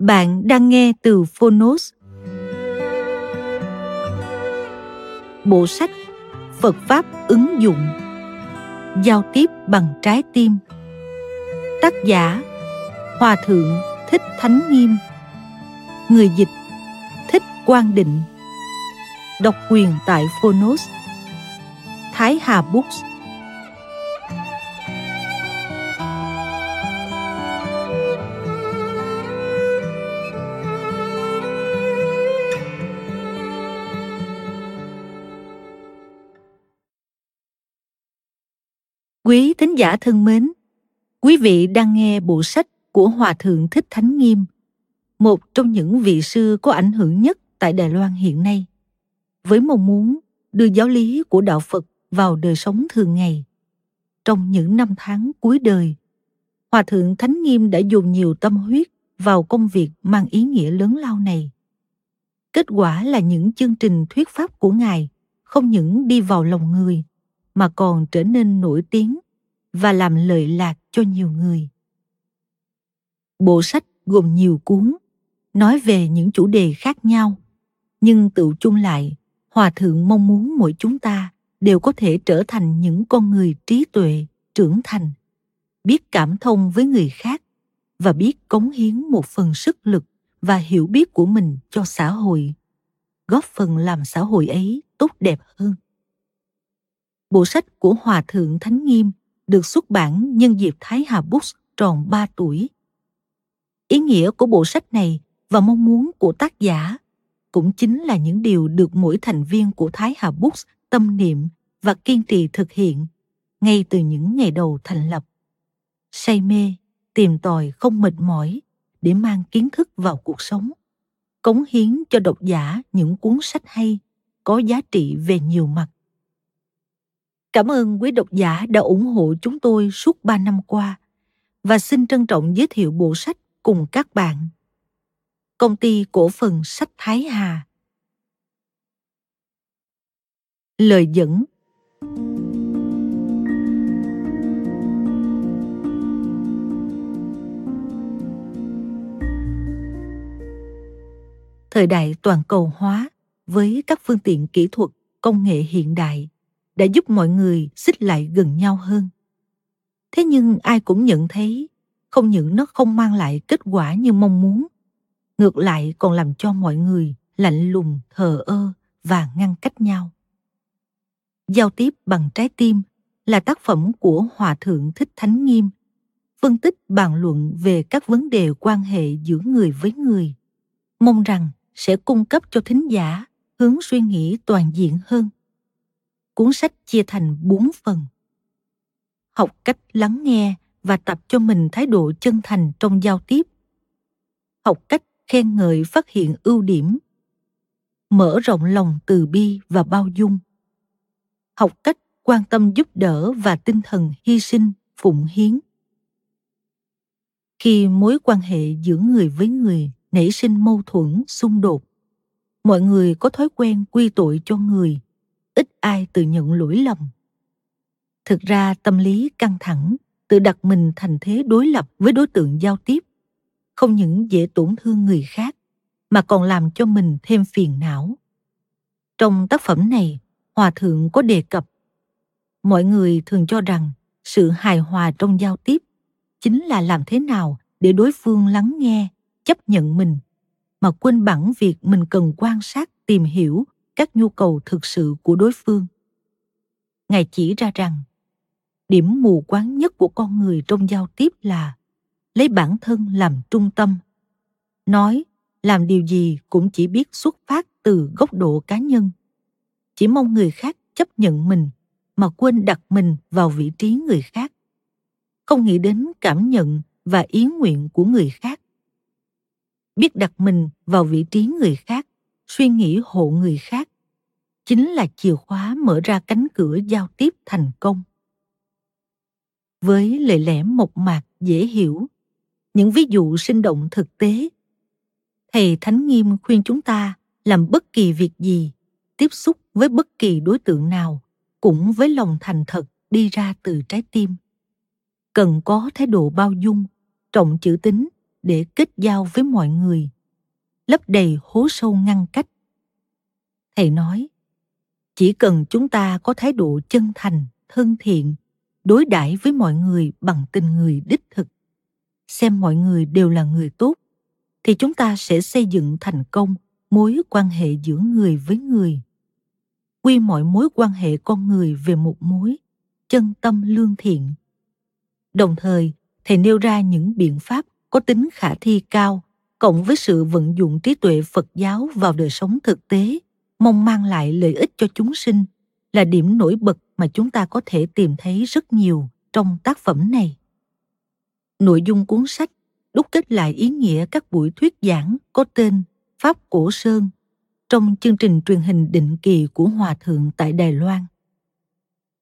Bạn đang nghe từ Phonos. Bộ sách Phật Pháp ứng dụng. Giao tiếp bằng trái tim. Tác giả Hòa Thượng Thích Thánh Nghiêm. Người dịch Thích Quang Định. Độc quyền tại Phonos. Thái Hà Books. Quý thính giả thân mến, quý vị đang nghe bộ sách của Hòa Thượng Thích Thánh Nghiêm, một trong những vị sư có ảnh hưởng nhất tại Đài Loan hiện nay, với mong muốn đưa giáo lý của Đạo Phật vào đời sống thường ngày. Trong những năm tháng cuối đời, Hòa Thượng Thánh Nghiêm đã dùng nhiều tâm huyết vào công việc mang ý nghĩa lớn lao này. Kết quả là những chương trình thuyết pháp của Ngài không những đi vào lòng người mà còn trở nên nổi tiếng và làm lợi lạc cho nhiều người. Bộ sách gồm nhiều cuốn, nói về những chủ đề khác nhau, nhưng tự chung lại, Hòa Thượng mong muốn mỗi chúng ta đều có thể trở thành những con người trí tuệ, trưởng thành, biết cảm thông với người khác và biết cống hiến một phần sức lực và hiểu biết của mình cho xã hội, góp phần làm xã hội ấy tốt đẹp hơn bộ sách của Hòa Thượng Thánh Nghiêm được xuất bản nhân dịp Thái Hà Books tròn 3 tuổi. Ý nghĩa của bộ sách này và mong muốn của tác giả cũng chính là những điều được mỗi thành viên của Thái Hà Books tâm niệm và kiên trì thực hiện ngay từ những ngày đầu thành lập. Say mê, tìm tòi không mệt mỏi để mang kiến thức vào cuộc sống, cống hiến cho độc giả những cuốn sách hay, có giá trị về nhiều mặt Cảm ơn quý độc giả đã ủng hộ chúng tôi suốt 3 năm qua và xin trân trọng giới thiệu bộ sách cùng các bạn. Công ty cổ phần sách Thái Hà. Lời dẫn. Thời đại toàn cầu hóa với các phương tiện kỹ thuật, công nghệ hiện đại đã giúp mọi người xích lại gần nhau hơn. Thế nhưng ai cũng nhận thấy, không những nó không mang lại kết quả như mong muốn, ngược lại còn làm cho mọi người lạnh lùng, thờ ơ và ngăn cách nhau. Giao tiếp bằng trái tim là tác phẩm của hòa thượng thích thánh nghiêm, phân tích bàn luận về các vấn đề quan hệ giữa người với người, mong rằng sẽ cung cấp cho thính giả hướng suy nghĩ toàn diện hơn cuốn sách chia thành bốn phần. Học cách lắng nghe và tập cho mình thái độ chân thành trong giao tiếp. Học cách khen ngợi phát hiện ưu điểm. Mở rộng lòng từ bi và bao dung. Học cách quan tâm giúp đỡ và tinh thần hy sinh, phụng hiến. Khi mối quan hệ giữa người với người nảy sinh mâu thuẫn, xung đột, mọi người có thói quen quy tội cho người ít ai tự nhận lỗi lầm. Thực ra, tâm lý căng thẳng tự đặt mình thành thế đối lập với đối tượng giao tiếp, không những dễ tổn thương người khác, mà còn làm cho mình thêm phiền não. Trong tác phẩm này, hòa thượng có đề cập, mọi người thường cho rằng sự hài hòa trong giao tiếp chính là làm thế nào để đối phương lắng nghe, chấp nhận mình, mà quên bẵng việc mình cần quan sát, tìm hiểu các nhu cầu thực sự của đối phương. Ngài chỉ ra rằng, điểm mù quáng nhất của con người trong giao tiếp là lấy bản thân làm trung tâm. Nói, làm điều gì cũng chỉ biết xuất phát từ góc độ cá nhân. Chỉ mong người khác chấp nhận mình mà quên đặt mình vào vị trí người khác. Không nghĩ đến cảm nhận và ý nguyện của người khác. Biết đặt mình vào vị trí người khác, suy nghĩ hộ người khác chính là chìa khóa mở ra cánh cửa giao tiếp thành công. Với lời lẽ mộc mạc, dễ hiểu, những ví dụ sinh động thực tế, thầy thánh nghiêm khuyên chúng ta làm bất kỳ việc gì, tiếp xúc với bất kỳ đối tượng nào cũng với lòng thành thật đi ra từ trái tim. Cần có thái độ bao dung, trọng chữ tính để kết giao với mọi người, lấp đầy hố sâu ngăn cách. Thầy nói chỉ cần chúng ta có thái độ chân thành, thân thiện, đối đãi với mọi người bằng tình người đích thực, xem mọi người đều là người tốt, thì chúng ta sẽ xây dựng thành công mối quan hệ giữa người với người. Quy mọi mối quan hệ con người về một mối, chân tâm lương thiện. Đồng thời, thầy nêu ra những biện pháp có tính khả thi cao cộng với sự vận dụng trí tuệ phật giáo vào đời sống thực tế mong mang lại lợi ích cho chúng sinh, là điểm nổi bật mà chúng ta có thể tìm thấy rất nhiều trong tác phẩm này. Nội dung cuốn sách đúc kết lại ý nghĩa các buổi thuyết giảng có tên pháp cổ sơn trong chương trình truyền hình định kỳ của hòa thượng tại đài loan.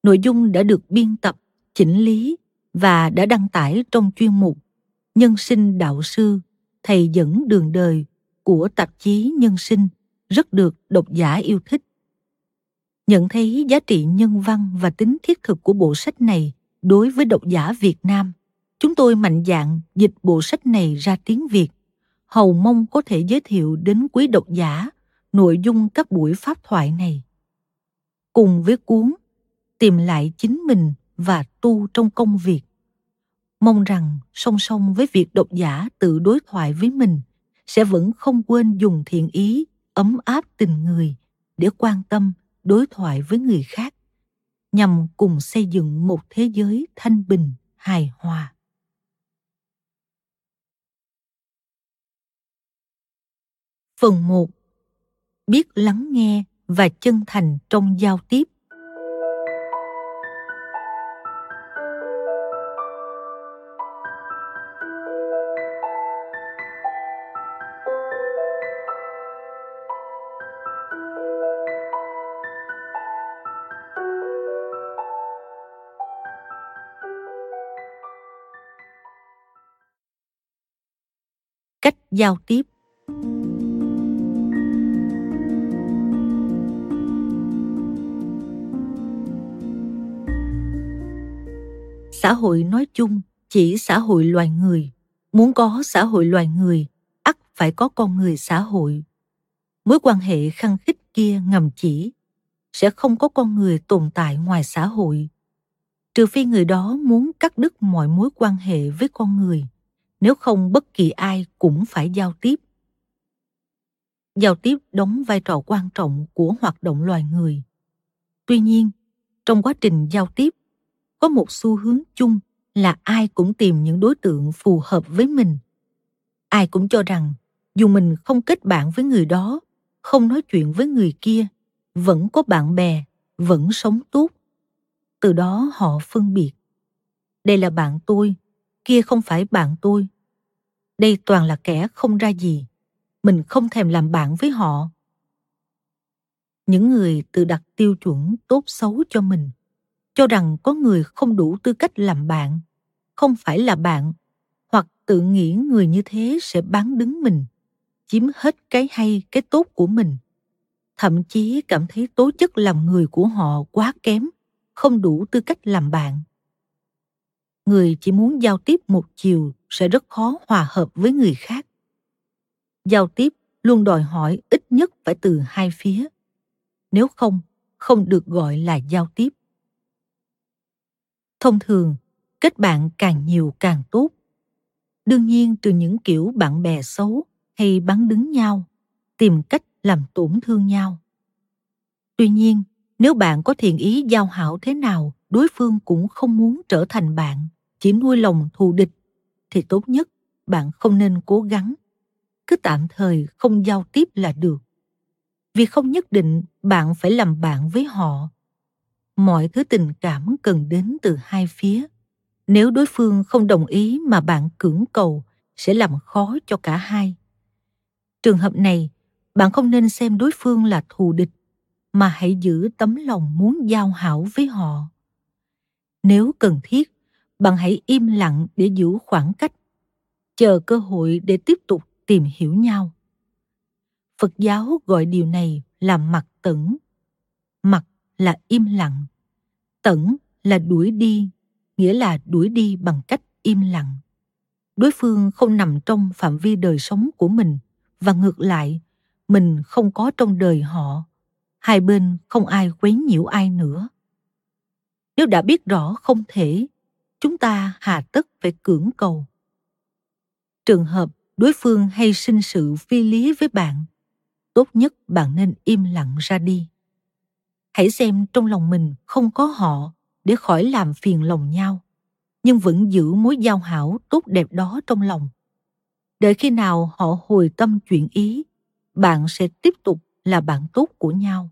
Nội dung đã được biên tập, chỉnh lý và đã đăng tải trong chuyên mục nhân sinh đạo sư, thầy dẫn đường đời của tạp chí nhân sinh rất được độc giả yêu thích. Nhận thấy giá trị nhân văn và tính thiết thực của bộ sách này đối với độc giả việt nam, chúng tôi mạnh dạn dịch bộ sách này ra tiếng việt, hầu mong có thể giới thiệu đến quý độc giả nội dung các buổi pháp thoại này. Cùng với cuốn tìm lại chính mình và tu trong công việc, mong rằng song song với việc độc giả tự đối thoại với mình sẽ vẫn không quên dùng thiện ý ấm áp tình người để quan tâm, đối thoại với người khác, nhằm cùng xây dựng một thế giới thanh bình, hài hòa. Phần 1 biết lắng nghe và chân thành trong giao tiếp. Cách giao tiếp. Xã hội nói chung chỉ xã hội loài người. Muốn có xã hội loài người, ắt phải có con người xã hội. Mối quan hệ khăng khít kia ngầm chỉ, sẽ không có con người tồn tại ngoài xã hội. Trừ phi người đó muốn cắt đứt mọi mối quan hệ với con người nếu không bất kỳ ai cũng phải giao tiếp. Giao tiếp đóng vai trò quan trọng của hoạt động loài người. Tuy nhiên, trong quá trình giao tiếp, có một xu hướng chung là ai cũng tìm những đối tượng phù hợp với mình. Ai cũng cho rằng, dù mình không kết bạn với người đó, không nói chuyện với người kia, vẫn có bạn bè, vẫn sống tốt. Từ đó họ phân biệt. Đây là bạn tôi kia không phải bạn tôi. Đây toàn là kẻ không ra gì. Mình không thèm làm bạn với họ. Những người tự đặt tiêu chuẩn tốt xấu cho mình, cho rằng có người không đủ tư cách làm bạn, không phải là bạn, hoặc tự nghĩ người như thế sẽ bán đứng mình, chiếm hết cái hay, cái tốt của mình. Thậm chí cảm thấy tố chất làm người của họ quá kém, không đủ tư cách làm bạn người chỉ muốn giao tiếp một chiều sẽ rất khó hòa hợp với người khác giao tiếp luôn đòi hỏi ít nhất phải từ hai phía nếu không không được gọi là giao tiếp Thông thường, kết bạn càng nhiều càng tốt. Đương nhiên từ những kiểu bạn bè xấu hay bắn đứng nhau, tìm cách làm tổn thương nhau. Tuy nhiên, nếu bạn có thiện ý giao hảo thế nào, đối phương cũng không muốn trở thành bạn, chỉ nuôi lòng thù địch, thì tốt nhất bạn không nên cố gắng. Cứ tạm thời không giao tiếp là được. Vì không nhất định bạn phải làm bạn với họ. Mọi thứ tình cảm cần đến từ hai phía. Nếu đối phương không đồng ý mà bạn cưỡng cầu sẽ làm khó cho cả hai. Trường hợp này, bạn không nên xem đối phương là thù địch mà hãy giữ tấm lòng muốn giao hảo với họ nếu cần thiết bạn hãy im lặng để giữ khoảng cách. Chờ cơ hội để tiếp tục tìm hiểu nhau. Phật giáo gọi điều này là mặc tẩn. Mặc là im lặng. Tẩn là đuổi đi, nghĩa là đuổi đi bằng cách im lặng. Đối phương không nằm trong phạm vi đời sống của mình, và ngược lại, mình không có trong đời họ. Hai bên không ai quấy nhiễu ai nữa. Nếu đã biết rõ không thể chúng ta hà tất phải cưỡng cầu. Trường hợp đối phương hay sinh sự phi lý với bạn, tốt nhất bạn nên im lặng ra đi. Hãy xem trong lòng mình không có họ để khỏi làm phiền lòng nhau, nhưng vẫn giữ mối giao hảo tốt đẹp đó trong lòng. Đợi khi nào họ hồi tâm chuyển ý, bạn sẽ tiếp tục là bạn tốt của nhau.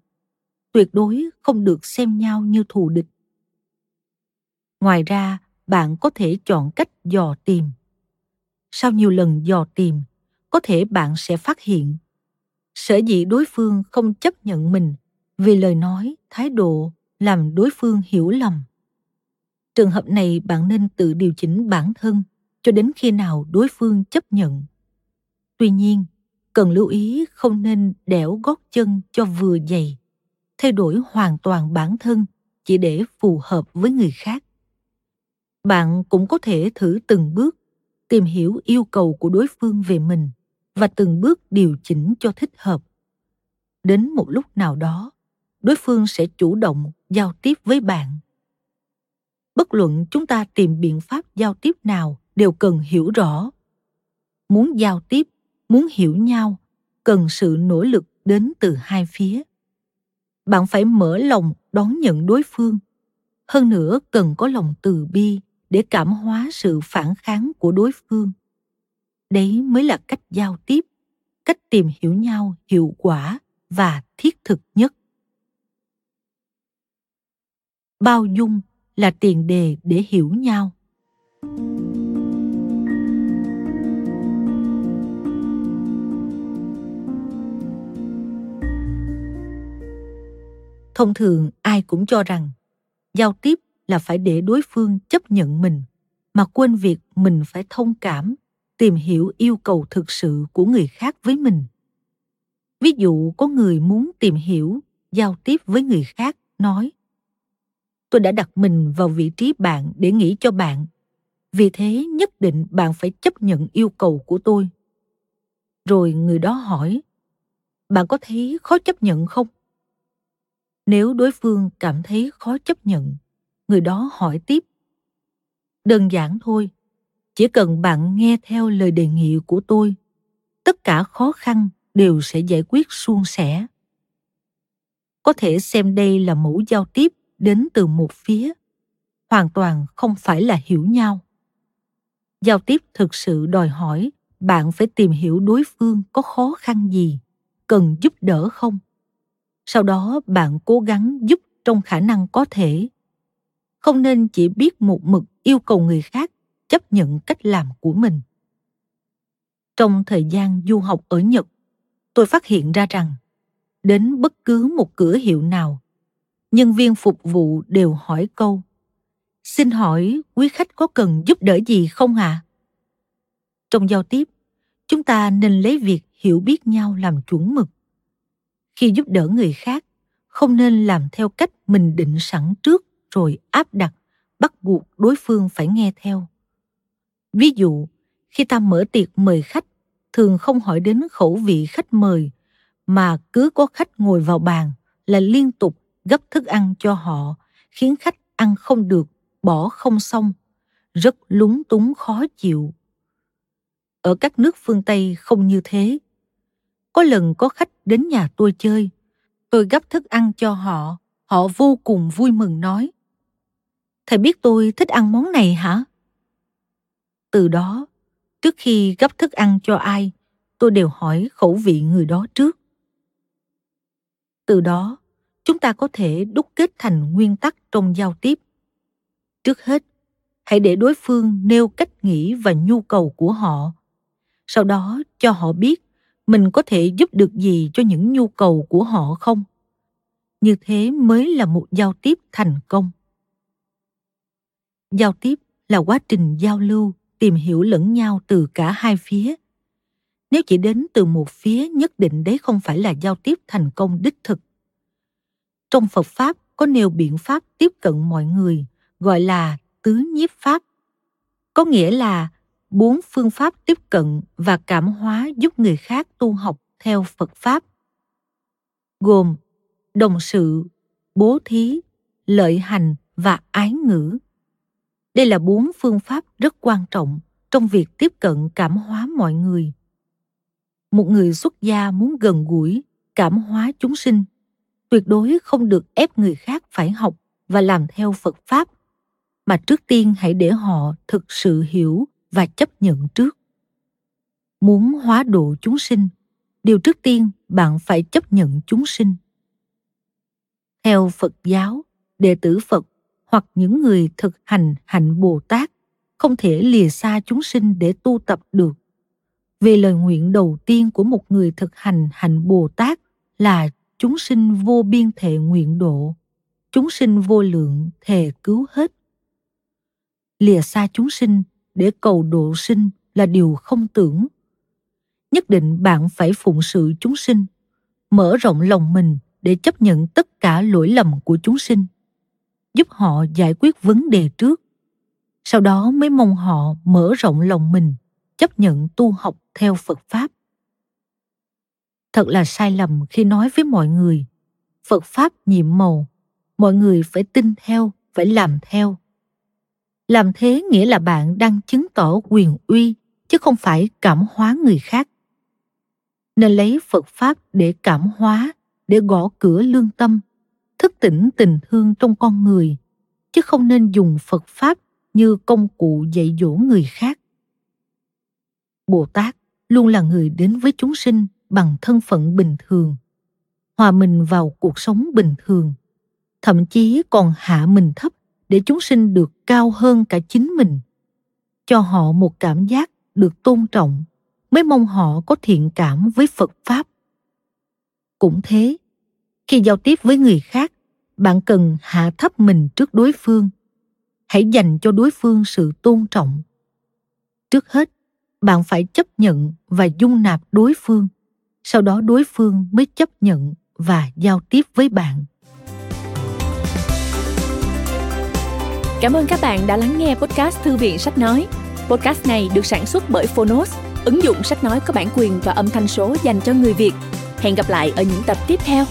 Tuyệt đối không được xem nhau như thù địch. Ngoài ra bạn có thể chọn cách dò tìm. Sau nhiều lần dò tìm, có thể bạn sẽ phát hiện. Sở dĩ đối phương không chấp nhận mình vì lời nói, thái độ làm đối phương hiểu lầm. Trường hợp này bạn nên tự điều chỉnh bản thân cho đến khi nào đối phương chấp nhận. Tuy nhiên, cần lưu ý không nên đẽo gót chân cho vừa dày, thay đổi hoàn toàn bản thân chỉ để phù hợp với người khác bạn cũng có thể thử từng bước, tìm hiểu yêu cầu của đối phương về mình và từng bước điều chỉnh cho thích hợp. Đến một lúc nào đó, đối phương sẽ chủ động giao tiếp với bạn. Bất luận chúng ta tìm biện pháp giao tiếp nào đều cần hiểu rõ. Muốn giao tiếp, muốn hiểu nhau, cần sự nỗ lực đến từ hai phía. Bạn phải mở lòng đón nhận đối phương. Hơn nữa, cần có lòng từ bi để cảm hóa sự phản kháng của đối phương. Đấy mới là cách giao tiếp, cách tìm hiểu nhau hiệu quả và thiết thực nhất. Bao dung là tiền đề để hiểu nhau. Thông thường ai cũng cho rằng giao tiếp là phải để đối phương chấp nhận mình, mà quên việc mình phải thông cảm, tìm hiểu yêu cầu thực sự của người khác với mình. Ví dụ, có người muốn tìm hiểu, giao tiếp với người khác, nói, tôi đã đặt mình vào vị trí bạn để nghĩ cho bạn, vì thế nhất định bạn phải chấp nhận yêu cầu của tôi. Rồi người đó hỏi, bạn có thấy khó chấp nhận không? Nếu đối phương cảm thấy khó chấp nhận người đó hỏi tiếp. Đơn giản thôi, chỉ cần bạn nghe theo lời đề nghị của tôi, tất cả khó khăn đều sẽ giải quyết suôn sẻ. Có thể xem đây là mẫu giao tiếp đến từ một phía, hoàn toàn không phải là hiểu nhau. Giao tiếp thực sự đòi hỏi bạn phải tìm hiểu đối phương có khó khăn gì, cần giúp đỡ không. Sau đó bạn cố gắng giúp trong khả năng có thể không nên chỉ biết một mực yêu cầu người khác chấp nhận cách làm của mình. Trong thời gian du học ở nhật, tôi phát hiện ra rằng, đến bất cứ một cửa hiệu nào, nhân viên phục vụ đều hỏi câu, xin hỏi quý khách có cần giúp đỡ gì không ạ? À? trong giao tiếp, chúng ta nên lấy việc hiểu biết nhau làm chuẩn mực. Khi giúp đỡ người khác, không nên làm theo cách mình định sẵn trước rồi áp đặt, bắt buộc đối phương phải nghe theo. Ví dụ, khi ta mở tiệc mời khách, thường không hỏi đến khẩu vị khách mời, mà cứ có khách ngồi vào bàn là liên tục gấp thức ăn cho họ, khiến khách ăn không được, bỏ không xong, rất lúng túng khó chịu. Ở các nước phương tây không như thế. Có lần có khách đến nhà tôi chơi, tôi gấp thức ăn cho họ họ vô cùng vui mừng nói thầy biết tôi thích ăn món này hả? Từ đó, trước khi gấp thức ăn cho ai, tôi đều hỏi khẩu vị người đó trước. Từ đó, chúng ta có thể đúc kết thành nguyên tắc trong giao tiếp. Trước hết, hãy để đối phương nêu cách nghĩ và nhu cầu của họ. Sau đó, cho họ biết mình có thể giúp được gì cho những nhu cầu của họ không. Như thế mới là một giao tiếp thành công giao tiếp là quá trình giao lưu, tìm hiểu lẫn nhau từ cả hai phía. Nếu chỉ đến từ một phía, nhất định đấy không phải là giao tiếp thành công đích thực. Trong phật pháp, có nêu biện pháp tiếp cận mọi người, gọi là tứ nhiếp pháp. Có nghĩa là bốn phương pháp tiếp cận và cảm hóa giúp người khác tu học theo phật pháp. Gồm đồng sự, bố thí, lợi hành và ái ngữ đây là bốn phương pháp rất quan trọng trong việc tiếp cận cảm hóa mọi người. Một người xuất gia muốn gần gũi, cảm hóa chúng sinh, tuyệt đối không được ép người khác phải học và làm theo phật pháp. Mà trước tiên hãy để họ thực sự hiểu và chấp nhận trước. Muốn hóa độ chúng sinh, điều trước tiên bạn phải chấp nhận chúng sinh. Theo phật giáo, đệ tử phật hoặc những người thực hành hạnh bồ tát không thể lìa xa chúng sinh để tu tập được. Vì lời nguyện đầu tiên của một người thực hành hạnh bồ tát là chúng sinh vô biên thệ nguyện độ, chúng sinh vô lượng thề cứu hết. Lìa xa chúng sinh để cầu độ sinh là điều không tưởng. Nhất định bạn phải phụng sự chúng sinh, mở rộng lòng mình để chấp nhận tất cả lỗi lầm của chúng sinh giúp họ giải quyết vấn đề trước. Sau đó mới mong họ mở rộng lòng mình, chấp nhận tu học theo phật pháp. Thật là sai lầm khi nói với mọi người, phật pháp nhiệm màu, mọi người phải tin theo, phải làm theo. Làm thế nghĩa là bạn đang chứng tỏ quyền uy, chứ không phải cảm hóa người khác. Nên lấy phật pháp để cảm hóa, để gõ cửa lương tâm thức tỉnh tình thương trong con người, chứ không nên dùng phật pháp như công cụ dạy dỗ người khác. Bồ tát luôn là người đến với chúng sinh bằng thân phận bình thường, hòa mình vào cuộc sống bình thường, thậm chí còn hạ mình thấp để chúng sinh được cao hơn cả chính mình, cho họ một cảm giác được tôn trọng, mới mong họ có thiện cảm với phật pháp. Cũng thế khi giao tiếp với người khác, bạn cần hạ thấp mình trước đối phương. Hãy dành cho đối phương sự tôn trọng. Trước hết, bạn phải chấp nhận và dung nạp đối phương. Sau đó đối phương mới chấp nhận và giao tiếp với bạn. Cảm ơn các bạn đã lắng nghe podcast thư viện sách nói. Podcast này được sản xuất bởi phonos, ứng dụng sách nói có bản quyền và âm thanh số dành cho người việt. Hẹn gặp lại ở những tập tiếp theo.